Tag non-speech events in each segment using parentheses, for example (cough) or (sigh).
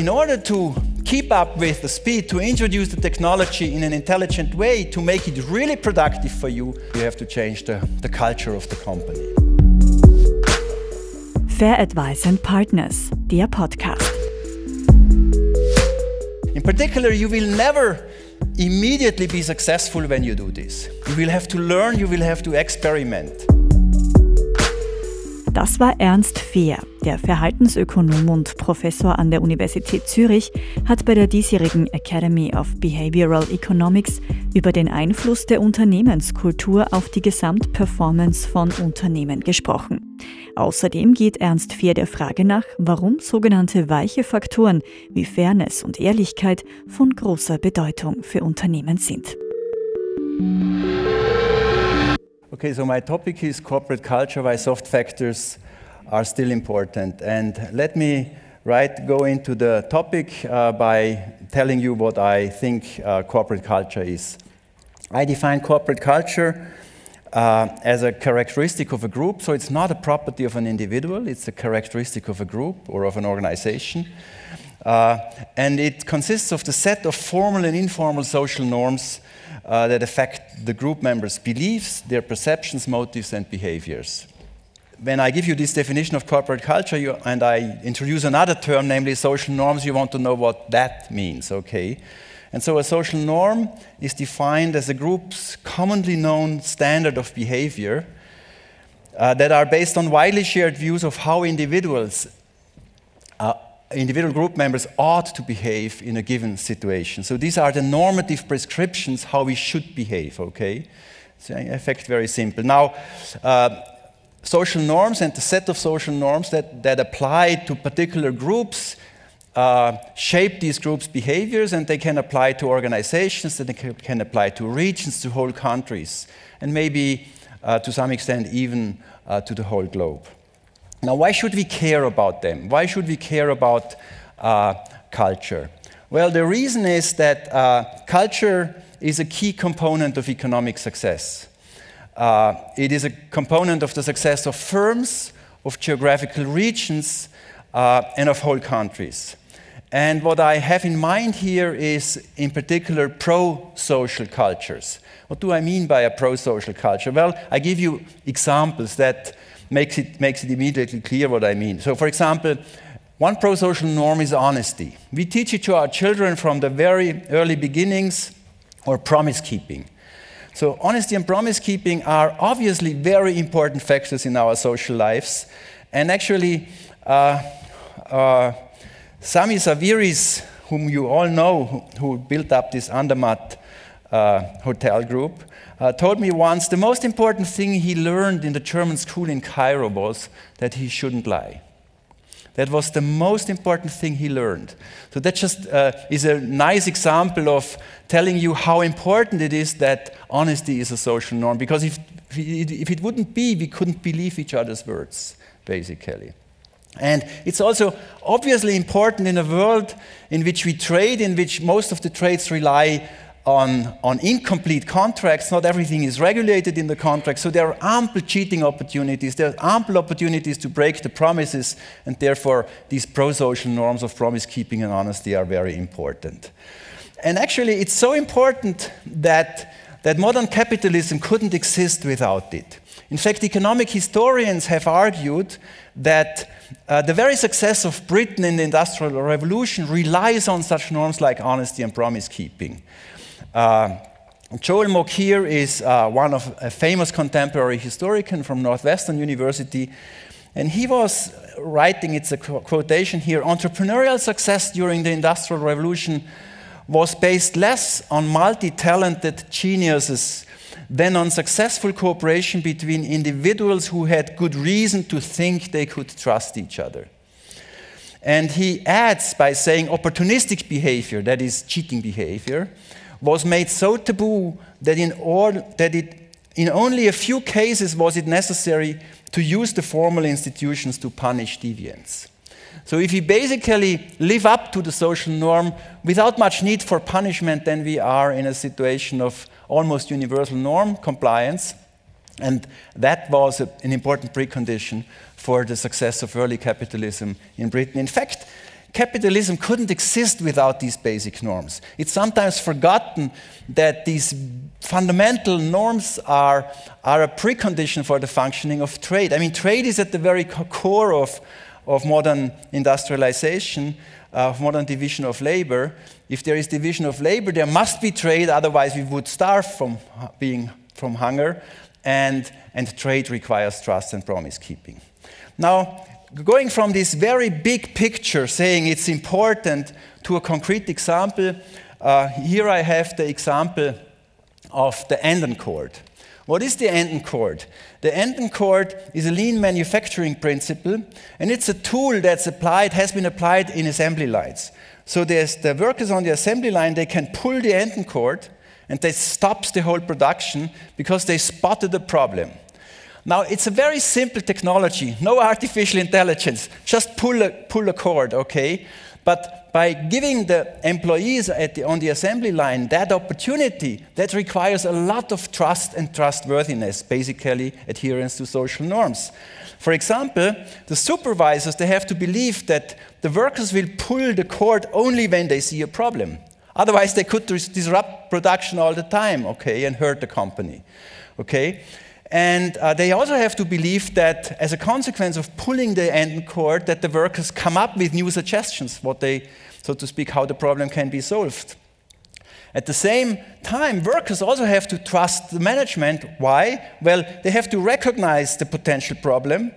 in order to keep up with the speed, to introduce the technology in an intelligent way, to make it really productive for you, you have to change the, the culture of the company. FehrAdvice and Partners, der Podcast. In particular, you will never immediately be successful when you do this. You will have to learn, you will have to experiment. Das war Ernst Fehr, der Verhaltensökonom und Professor an der Universität Zürich, hat bei der diesjährigen Academy of Behavioral Economics über den Einfluss der Unternehmenskultur auf die Gesamtperformance von Unternehmen gesprochen. Außerdem geht Ernst Fehr der Frage nach, warum sogenannte weiche Faktoren wie Fairness und Ehrlichkeit von großer Bedeutung für Unternehmen sind. Okay, so my topic is corporate culture, why soft factors are still important. And let me right go into the topic uh, by telling you what I think uh, corporate culture is. I define corporate culture uh, as a characteristic of a group, so it's not a property of an individual, it's a characteristic of a group or of an organization. Uh, and it consists of the set of formal and informal social norms uh, that affect the group members' beliefs, their perceptions, motives, and behaviors. When I give you this definition of corporate culture you, and I introduce another term, namely social norms, you want to know what that means, okay? And so a social norm is defined as a group's commonly known standard of behavior uh, that are based on widely shared views of how individuals uh, individual group members ought to behave in a given situation. So these are the normative prescriptions how we should behave, okay? So in effect, very simple. Now, uh, social norms and the set of social norms that, that apply to particular groups uh, shape these groups' behaviors and they can apply to organizations, that they can apply to regions, to whole countries, and maybe uh, to some extent even uh, to the whole globe. Now, why should we care about them? Why should we care about uh, culture? Well, the reason is that uh, culture is a key component of economic success. Uh, it is a component of the success of firms, of geographical regions, uh, and of whole countries. And what I have in mind here is, in particular, pro social cultures. What do I mean by a pro social culture? Well, I give you examples that makes it, makes it immediately clear what I mean. So, for example, one pro social norm is honesty. We teach it to our children from the very early beginnings, or promise keeping. So, honesty and promise keeping are obviously very important factors in our social lives. And actually, uh, uh, Samih Sawiris, whom you all know, who, who built up this Andermatt uh, hotel group, uh, told me once the most important thing he learned in the German school in Cairo was that he shouldn't lie. That was the most important thing he learned. So that just uh, is a nice example of telling you how important it is that honesty is a social norm. Because if, if it wouldn't be, we couldn't believe each other's words, basically. And it's also obviously important in a world in which we trade, in which most of the trades rely on, on incomplete contracts. Not everything is regulated in the contract. So there are ample cheating opportunities. There are ample opportunities to break the promises. And therefore, these pro social norms of promise keeping and honesty are very important. And actually, it's so important that, that modern capitalism couldn't exist without it. In fact, economic historians have argued that uh, the very success of Britain in the Industrial Revolution relies on such norms like honesty and promise keeping. Uh, Joel Mokyr is uh, one of a famous contemporary historian from Northwestern University, and he was writing, it's a quotation here, entrepreneurial success during the Industrial Revolution was based less on multi-talented geniuses than on successful cooperation between individuals who had good reason to think they could trust each other. And he adds by saying opportunistic behavior, that is cheating behavior, was made so taboo that in, order, that it, in only a few cases was it necessary to use the formal institutions to punish deviants. So, if we basically live up to the social norm without much need for punishment, then we are in a situation of almost universal norm compliance. And that was a, an important precondition for the success of early capitalism in Britain. In fact, capitalism couldn't exist without these basic norms. It's sometimes forgotten that these fundamental norms are, are a precondition for the functioning of trade. I mean, trade is at the very core of, of modern industrialization, uh, of modern division of labor. If there is division of labor, there must be trade, otherwise, we would starve from being from hunger. And, and trade requires trust and promise keeping. Now, going from this very big picture, saying it's important, to a concrete example, uh, here I have the example of the Andon cord. What is the Andon cord? The Andon cord is a lean manufacturing principle, and it's a tool that's applied, has been applied in assembly lines. So there's the workers on the assembly line, they can pull the Andon cord, and that stops the whole production because they spotted the problem. Now, it's a very simple technology, no artificial intelligence, just pull a, pull a cord, okay? But by giving the employees the, on the assembly line that opportunity, that requires a lot of trust and trustworthiness, basically adherence to social norms. For example, the supervisors, they have to believe that the workers will pull the cord only when they see a problem. Otherwise, they could disrupt production all the time, okay, and hurt the company, okay? And uh, they also have to believe that as a consequence of pulling the end cord, that the workers come up with new suggestions, what they, so to speak, how the problem can be solved. At the same time, workers also have to trust the management. Why? Well, they have to recognize the potential problem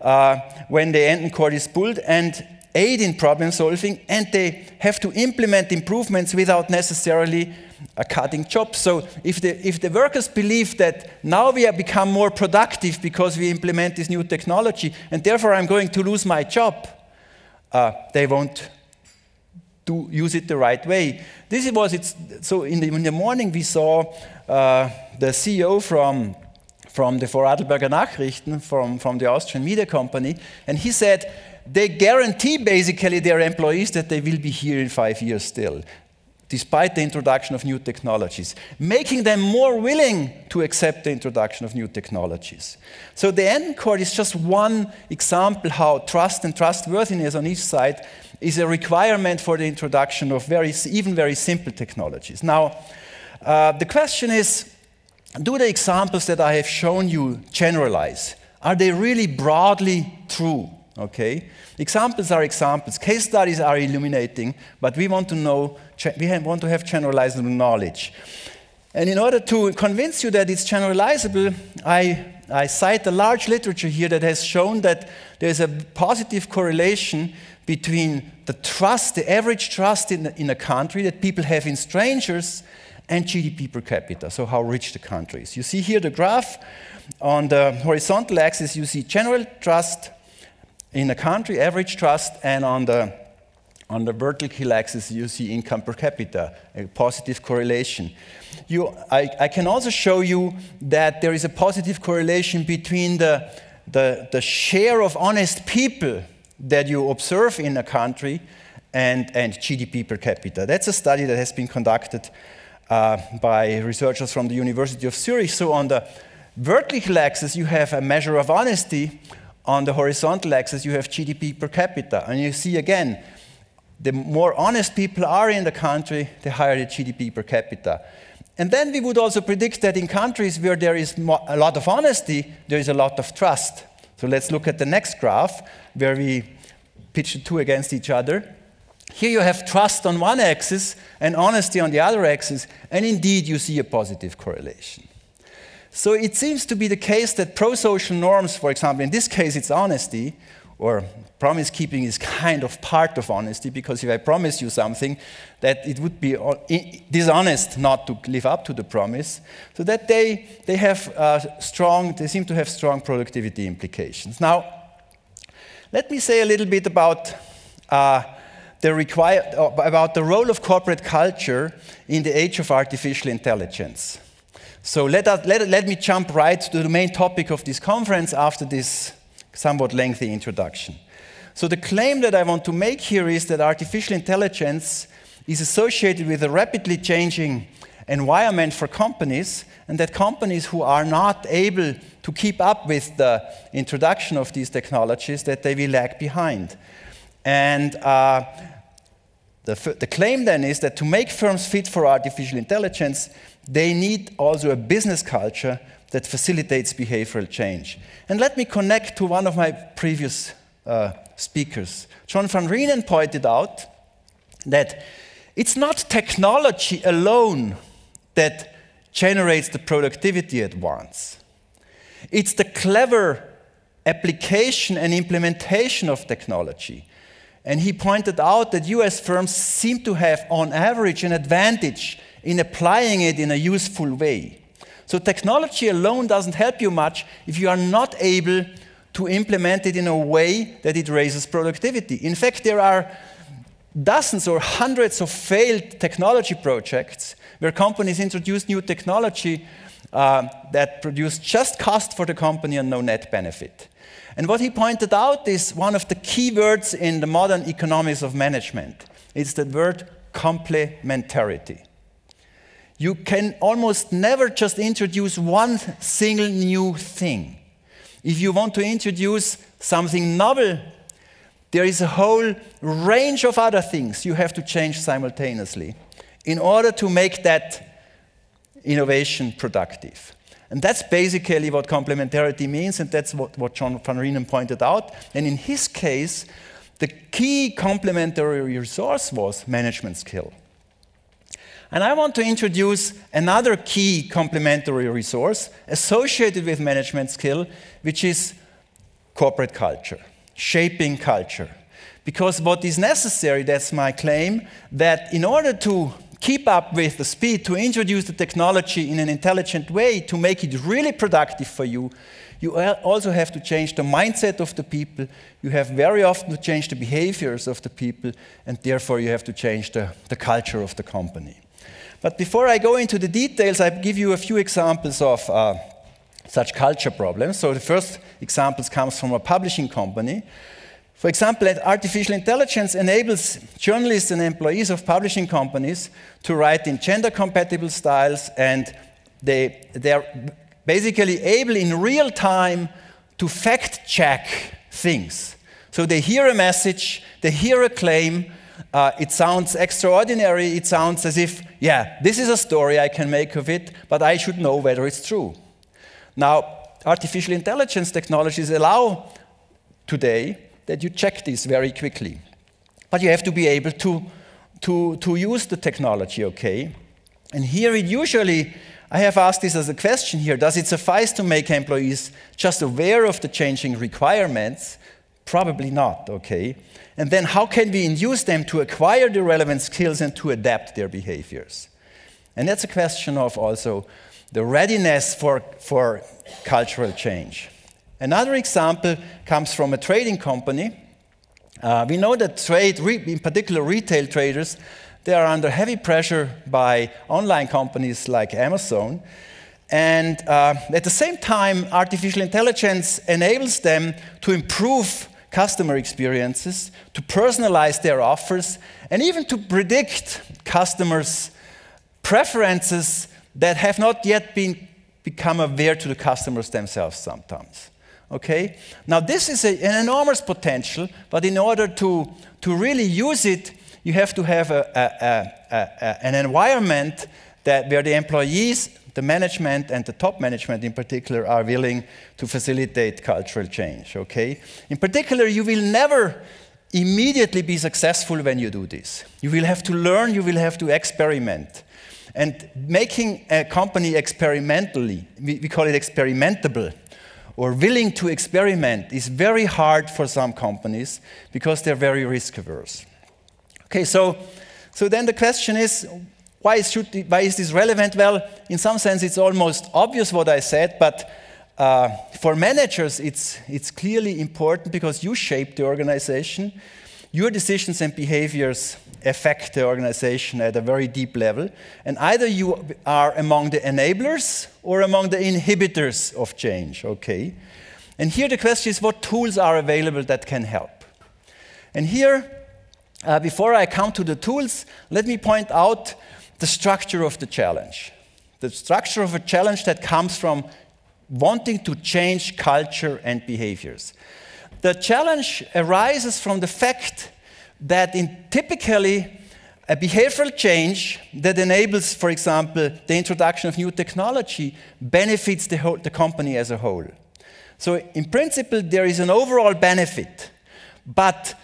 uh, when the end cord is pulled and aid in problem solving, and they have to implement improvements without necessarily a cutting job. So if the, if the workers believe that now we have become more productive because we implement this new technology, and therefore I'm going to lose my job, uh, they won't do, use it the right way. This was it's, so in the, in the morning we saw uh, the CEO from from the Vorarlberger Nachrichten, from, from the Austrian media company, and he said they guarantee basically their employees that they will be here in five years still despite the introduction of new technologies, making them more willing to accept the introduction of new technologies. So the Andon cord is just one example how trust and trustworthiness on each side is a requirement for the introduction of very, even very simple technologies. Now, uh, the question is, do the examples that I have shown you generalize? Are they really broadly true? Okay? Examples are examples. Case studies are illuminating, but we want to know, we want to have generalizable knowledge. And in order to convince you that it's generalizable, I, I cite a large literature here that has shown that there's a positive correlation between the trust, the average trust in, in a country that people have in strangers, and GDP per capita, so how rich the country is. You see here the graph. On the horizontal axis, you see general trust, in a country, average trust, and on the, on the vertical axis, you see income per capita, a positive correlation. You, I, I can also show you that there is a positive correlation between the, the, the share of honest people that you observe in a country and, and GDP per capita. That's a study that has been conducted uh, by researchers from the University of Zurich. So on the vertical axis, you have a measure of honesty on the horizontal axis, you have GDP per capita. And you see again, the more honest people are in the country, the higher the GDP per capita. And then we would also predict that in countries where there is a lot of honesty, there is a lot of trust. So let's look at the next graph where we pitch the two against each other. Here you have trust on one axis and honesty on the other axis, and indeed you see a positive correlation. So it seems to be the case that pro social norms, for example, in this case it's honesty, or promise keeping is kind of part of honesty because if I promise you something, that it would be dishonest not to live up to the promise. So that they, they have uh, strong, they seem to have strong productivity implications. Now, let me say a little bit about uh, the require, uh, about the role of corporate culture in the age of artificial intelligence. So let, us, let, let me jump right to the main topic of this conference after this somewhat lengthy introduction. So the claim that I want to make here is that artificial intelligence is associated with a rapidly changing environment for companies, and that companies who are not able to keep up with the introduction of these technologies, that they will lag behind. And uh, the, the claim then is that to make firms fit for artificial intelligence, they need also a business culture that facilitates behavioral change. And let me connect to one of my previous uh, speakers. John van Reenen pointed out that it's not technology alone that generates the productivity advance. It's the clever application and implementation of technology. And he pointed out that US firms seem to have, on average, an advantage in applying it in a useful way. So, technology alone doesn't help you much if you are not able to implement it in a way that it raises productivity. In fact, there are dozens or hundreds of failed technology projects where companies introduce new technology uh, that produce just cost for the company and no net benefit. And what he pointed out is one of the key words in the modern economics of management. It's the word complementarity. You can almost never just introduce one single new thing. If you want to introduce something novel, there is a whole range of other things you have to change simultaneously in order to make that innovation productive. And that's basically what complementarity means, and that's what, what John van Reenen pointed out. And in his case, the key complementary resource was management skill. And I want to introduce another key complementary resource associated with management skill, which is corporate culture, shaping culture. Because what is necessary, that's my claim, that in order to keep up with the speed, to introduce the technology in an intelligent way, to make it really productive for you, you also have to change the mindset of the people. You have very often to change the behaviors of the people, and therefore you have to change the, the culture of the company. But before I go into the details, I give you a few examples of uh, such culture problems. So the first example comes from a publishing company for example, artificial intelligence enables journalists and employees of publishing companies to write in gender compatible styles, and they, they're basically able in real time to fact check things. So they hear a message, they hear a claim, uh, it sounds extraordinary, it sounds as if, yeah, this is a story I can make of it, but I should know whether it's true. Now, artificial intelligence technologies allow today that you check this very quickly. But you have to be able to, to, to use the technology, okay? And here it usually, I have asked this as a question here does it suffice to make employees just aware of the changing requirements? Probably not, okay? And then how can we induce them to acquire the relevant skills and to adapt their behaviors? And that's a question of also the readiness for, for cultural change. Another example comes from a trading company. Uh, we know that trade, in particular retail traders, they are under heavy pressure by online companies like Amazon. And uh, at the same time, artificial intelligence enables them to improve customer experiences, to personalize their offers, and even to predict customers' preferences that have not yet been become aware to the customers themselves sometimes. Okay? Now, this is a, an enormous potential, but in order to, to really use it, you have to have a, a, a, an environment that, where the employees, the management, and the top management in particular are willing to facilitate cultural change. Okay? In particular, you will never immediately be successful when you do this. You will have to learn, you will have to experiment. And making a company experimentally, we, call it experimentable, or willing to experiment is very hard for some companies because they're very risk averse. Okay, so, so then the question is why, should, why is this relevant? Well, in some sense, it's almost obvious what I said, but uh, for managers, it's, it's clearly important because you shape the organization. Your decisions and behaviors affect the organization at a very deep level. And either you are among the enablers or among the inhibitors of change, okay? And here the question is what tools are available that can help? And here, uh, before I come to the tools, let me point out the structure of the challenge. The structure of a challenge that comes from wanting to change culture and behaviors. The challenge arises from the fact that in typically a behavioral change that enables, for example, the introduction of new technology benefits the, whole, the company as a whole. So, in principle, there is an overall benefit, but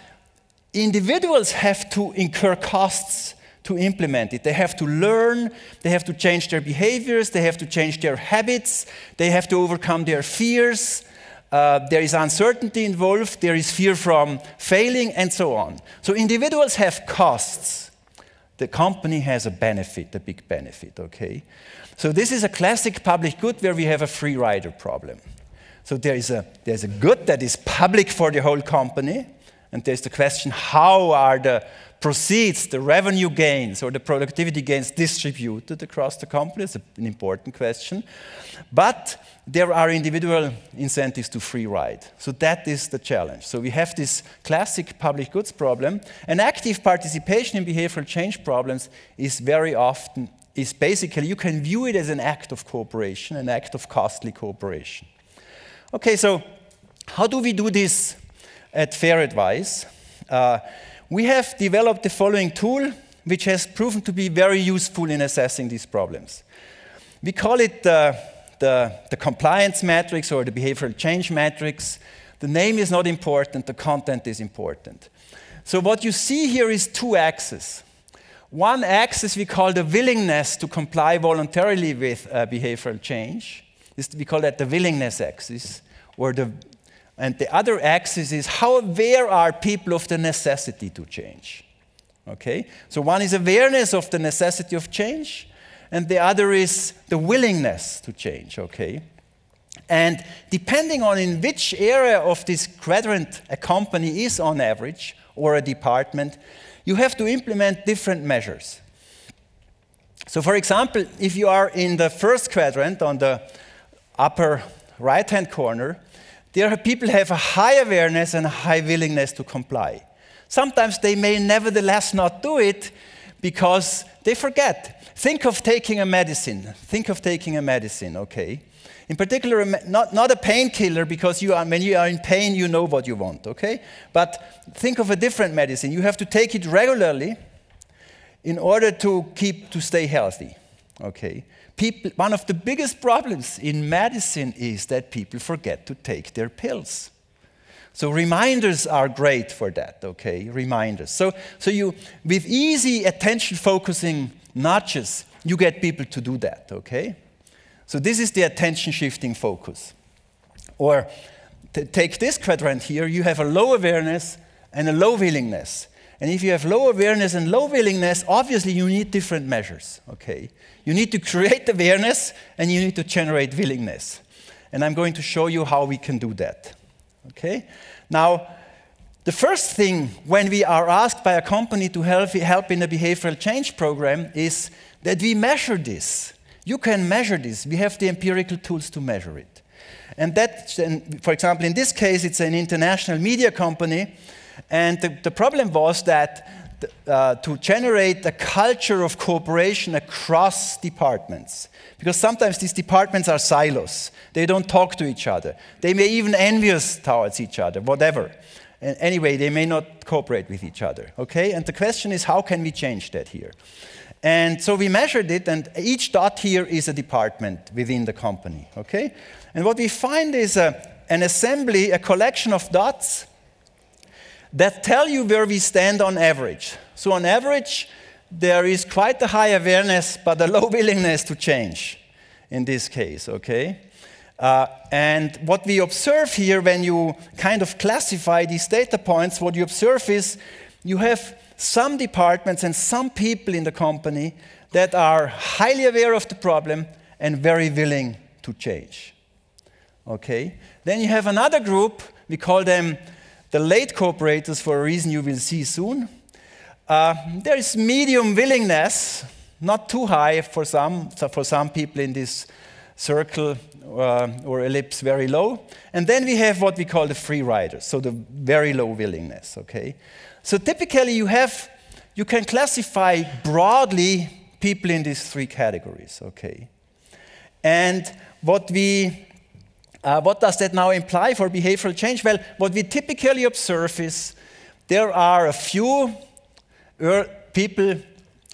individuals have to incur costs to implement it. They have to learn, they have to change their behaviors, they have to change their habits, they have to overcome their fears. Uh, there is uncertainty involved, there is fear from failing, and so on. So individuals have costs. The company has a benefit, a big benefit, okay? So this is a classic public good where we have a free rider problem. So there is a, there's a good that is public for the whole company, and there's the question how are the proceeds, the revenue gains, or the productivity gains distributed across the company? It's an important question. But there are individual incentives to free ride. So that is the challenge. So we have this classic public goods problem. And active participation in behavioral change problems is very often, is basically, you can view it as an act of cooperation, an act of costly cooperation. Okay, so how do we do this at FehrAdvice? Uh, we have developed the following tool, which has proven to be very useful in assessing these problems. We call it the, the, the compliance matrix or the behavioral change matrix. The name is not important, the content is important. So, what you see here is two axes. One axis we call the willingness to comply voluntarily with uh, behavioral change. This, we call that the willingness axis, or the and the other axis is how aware are people of the necessity to change? Okay? So one is awareness of the necessity of change, and the other is the willingness to change, okay? And depending on in which area of this quadrant a company is on average, or a department, you have to implement different measures. So, for example, if you are in the first quadrant on the upper right hand corner, there people have a high awareness and a high willingness to comply. Sometimes they may nevertheless not do it because they forget. Think of taking a medicine. Think of taking a medicine, okay? In particular, not, not a painkiller because you are, when you are in pain, you know what you want, okay? But think of a different medicine. You have to take it regularly in order to keep to stay healthy, okay? People, one of the biggest problems in medicine is that people forget to take their pills. So reminders are great for that, okay? Reminders. So, so you, with easy attention focusing nudges, you get people to do that, okay? So this is the attention shifting focus. Or take this quadrant here, you have a low awareness and a low willingness. And if you have low awareness and low willingness, obviously you need different measures, okay? You need to create (laughs) awareness and you need to generate willingness. And I'm going to show you how we can do that, okay? Now, the first thing when we are asked by a company to help, help in a behavioral change program is that we measure this. You can measure this. We have the empirical tools to measure it. And that, for example, in this case, it's an international media company and the, the problem was that uh, to generate a culture of cooperation across departments. Because sometimes these departments are silos. They don't talk to each other. They may even envious towards each other, whatever. And anyway, they may not cooperate with each other. Okay? And the question is, how can we change that here? And so we measured it, and each dot here is a department within the company. Okay? And what we find is a, an assembly, a collection of dots that tell you where we stand on average. So, on average, there is quite a high awareness, but a (laughs) low willingness to change in this case, okay? Uh, and what we observe here when you kind of classify these data points, what you observe is you have some departments and some people in the company that are highly aware of the problem and very willing to change. Okay? Then you have another group, we call them the late cooperators, for a reason you will see soon. Uh, there is medium willingness, not too high for some, so for some people in this circle uh, or ellipse, very low. And then we have what we call the free riders, so the very low willingness, okay? So typically you have, you can classify broadly people in these three categories, okay? And what we uh, what does that now imply for behavioral change? Well, what we typically observe is there are a few people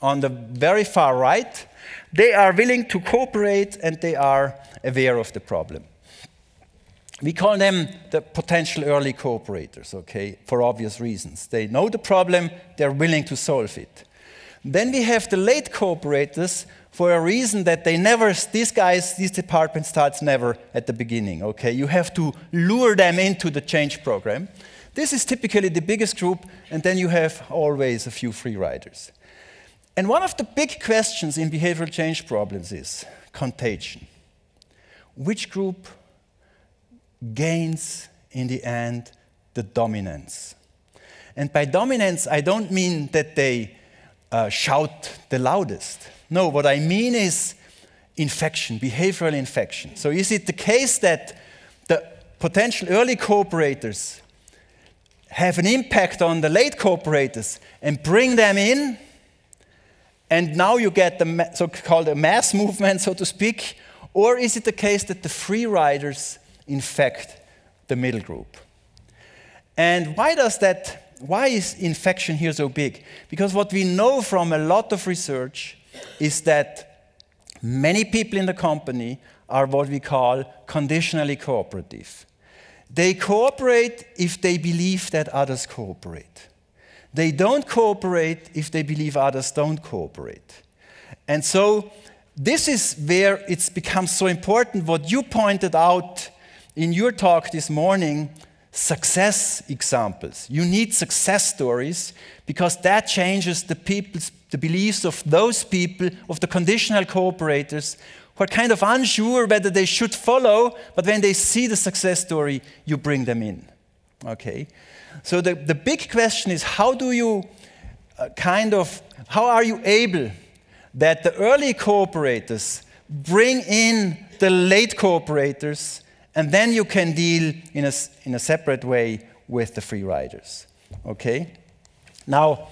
on the very far right. They are willing to cooperate and they are aware of the problem. We call them the potential early cooperators, okay, for obvious reasons. They know the problem, they're willing to solve it. Then we have the late cooperators for a reason that they never, these guys, this department starts never at the beginning, okay? You have to lure them into the change program. This is typically the biggest group, and then you have always a few free riders. And one of the big questions in behavioral change problems is contagion. Which group gains in the end the dominance. And by dominance, I don't mean that they uh, shout the loudest. No, what I mean is infection, behavioral infection. So, is it the case that the potential early cooperators have an impact on the late cooperators and bring them in? And now you get the so called mass movement, so to speak? Or is it the case that the free riders infect the middle group. And why does that, why is infection here so big? Because what we know from a lot of research is that many people in the company are what we call conditionally cooperative. They cooperate if they believe that others cooperate. They don't cooperate if they believe others don't cooperate. And so, this is where it's become so important. What you pointed out in your talk this morning success examples. You need success stories because that changes the people's the beliefs of those people, of the conditional cooperators, who are kind of unsure whether they should follow, but when they see the success story, you bring them in. Okay? So the, the big question is how do you uh, kind of, how are you able that the early cooperators bring in the late cooperators and then you can deal in a, in a separate way with the free riders. Okay? Now,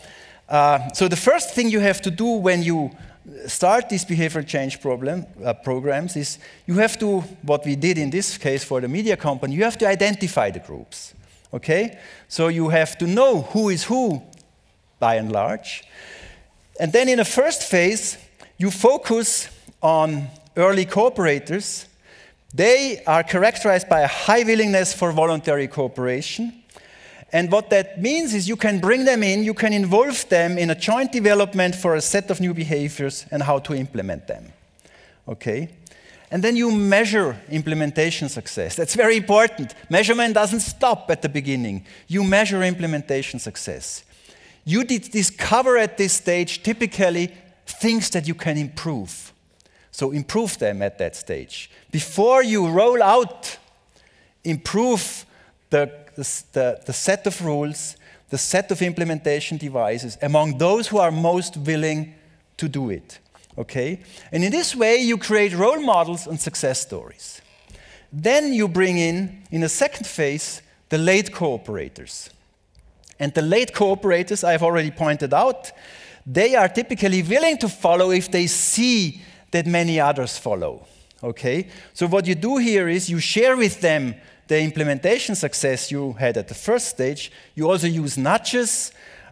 uh, so the first thing you have to do when you start these behavioral change problem, uh, programs is you have to, what we did in this case for the media company, you have to identify the groups. Okay? So you have to know who is who by and large. And then in the first phase, you focus on early cooperators they are characterized by a high willingness for voluntary cooperation. And what that means is you can bring them in, you can involve them in a joint development for a set of new behaviors and how to implement them. Okay? And then you measure implementation success. That's very important. Measurement doesn't stop at the beginning. You measure implementation success. You discover at this stage typically things that you can improve. So improve them at that stage. Before you roll out, improve the, the, the, set of rules, the set of implementation devices among those who are most willing to do it. Okay? And in this way, you create role models and success stories. Then you bring in, in a second phase, the late cooperators. And the late cooperators, I've already pointed out, they are typically willing to follow if they see that many others follow. Okay? So, what you do here is you share with them the implementation success you had at the first stage. You also use nudges,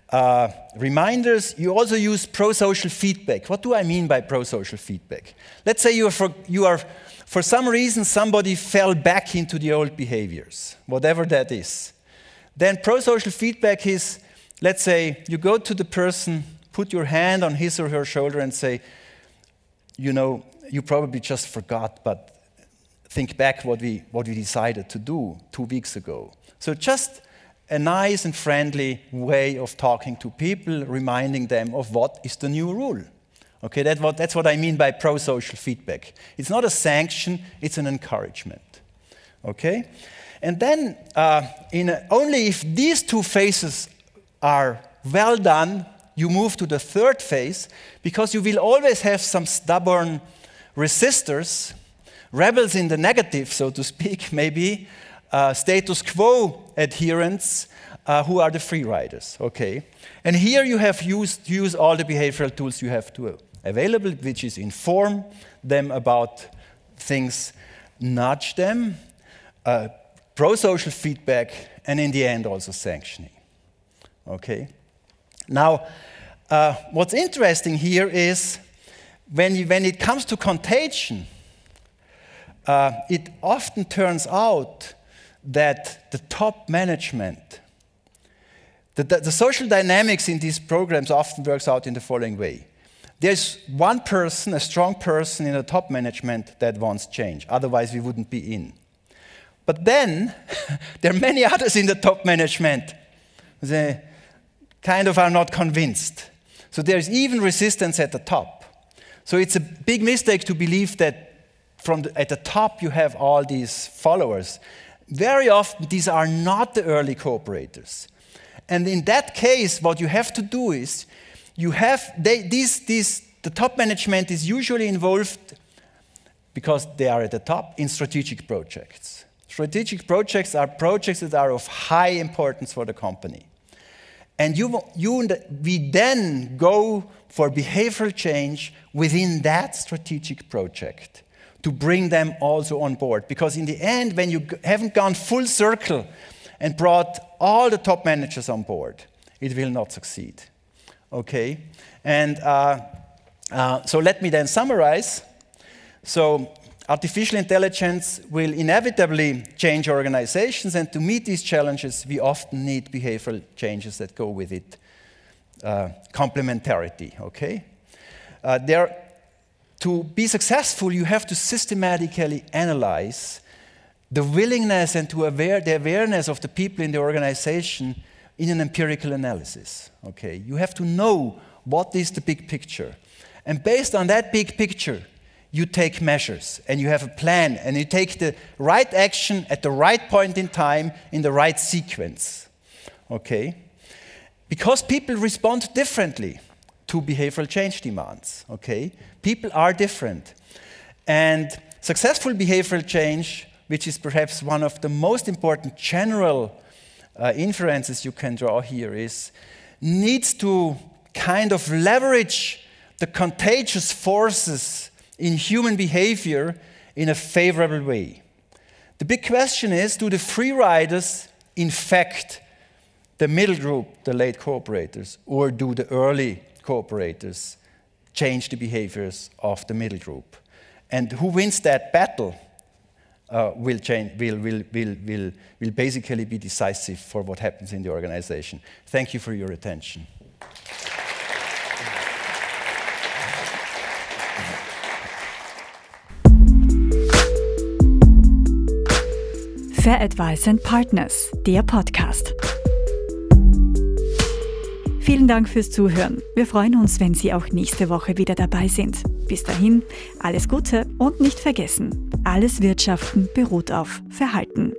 uh, reminders. You also use pro social feedback. What do I mean by pro social feedback? Let's say you are, for, you are, for some reason, somebody fell back into the old behaviors, whatever that is. Then pro social feedback is let's say you go to the person, put your hand on his or her shoulder, and say, you know, you probably just forgot, but think back what we, what we decided to do two weeks ago. So just a nice and friendly way of talking to people, reminding them of what is the new rule. Okay, that what, that's what I mean by pro social feedback. It's not a sanction, it's an encouragement. Okay? And then, uh, in a, only if these two phases are well done, you move to the third phase because you will always have some stubborn resistors, rebels in the negative, so to speak, (laughs) maybe, uh, status quo adherents uh, who are the free riders. Okay? And here you have used use all the behavioral tools you have to available, which is inform them about things, nudge them, uh, pro social feedback, and in the end also sanctioning. Okay? Now, uh, what's interesting here is when, you, when it comes to contagion, uh, it often turns out that the top management, the, the, the, social dynamics in these programs often works out in the following way. There's one person, a strong person in the top management that wants change. Otherwise, we wouldn't be in. But then (laughs) there are many (laughs) others in the top management. Kind of are not convinced. So there's even resistance at the top. So it's a big mistake to believe that from the, at the top you have all these followers. Very often these are not the early cooperators. And in that case, what you have to do is you have they, these, these, the top management is usually involved because they are at the top in strategic projects. Strategic projects are projects that are of high importance for the company. And you, you, we then go for behavioral change within that strategic project to bring them also on board. Because in the end, when you haven't gone full circle and brought all the top managers on board, it will not succeed. Okay? And uh, uh, so let me then summarize. So artificial intelligence will inevitably change organizations, and to meet these challenges, we often need behavioral changes that go with it. Uh, complementarity, okay? Uh, there, to be successful, you have to systematically analyze the willingness and to aware, the awareness of the people in the organization in an empirical analysis. Okay, you have to know what is the big picture, and based on that big picture, you take measures and you have a plan and you take the right action at the right point in time in the right sequence. Okay? Because people respond differently to behavioral change demands. Okay? People are different. And successful behavioral change, which is perhaps one of the most important general uh, inferences you can draw here, is needs to kind of leverage the contagious forces in human behavior in a favorable way. The big question is do the free riders infect the middle group, the late cooperators, or do the early cooperators change the behaviors of the middle group? And who wins that battle uh, will, change, will, will, will, will, will basically be decisive for what happens in the organization. Thank you for your attention. Fair Advice and Partners, der Podcast. Vielen Dank fürs Zuhören. Wir freuen uns, wenn Sie auch nächste Woche wieder dabei sind. Bis dahin, alles Gute und nicht vergessen, alles Wirtschaften beruht auf Verhalten.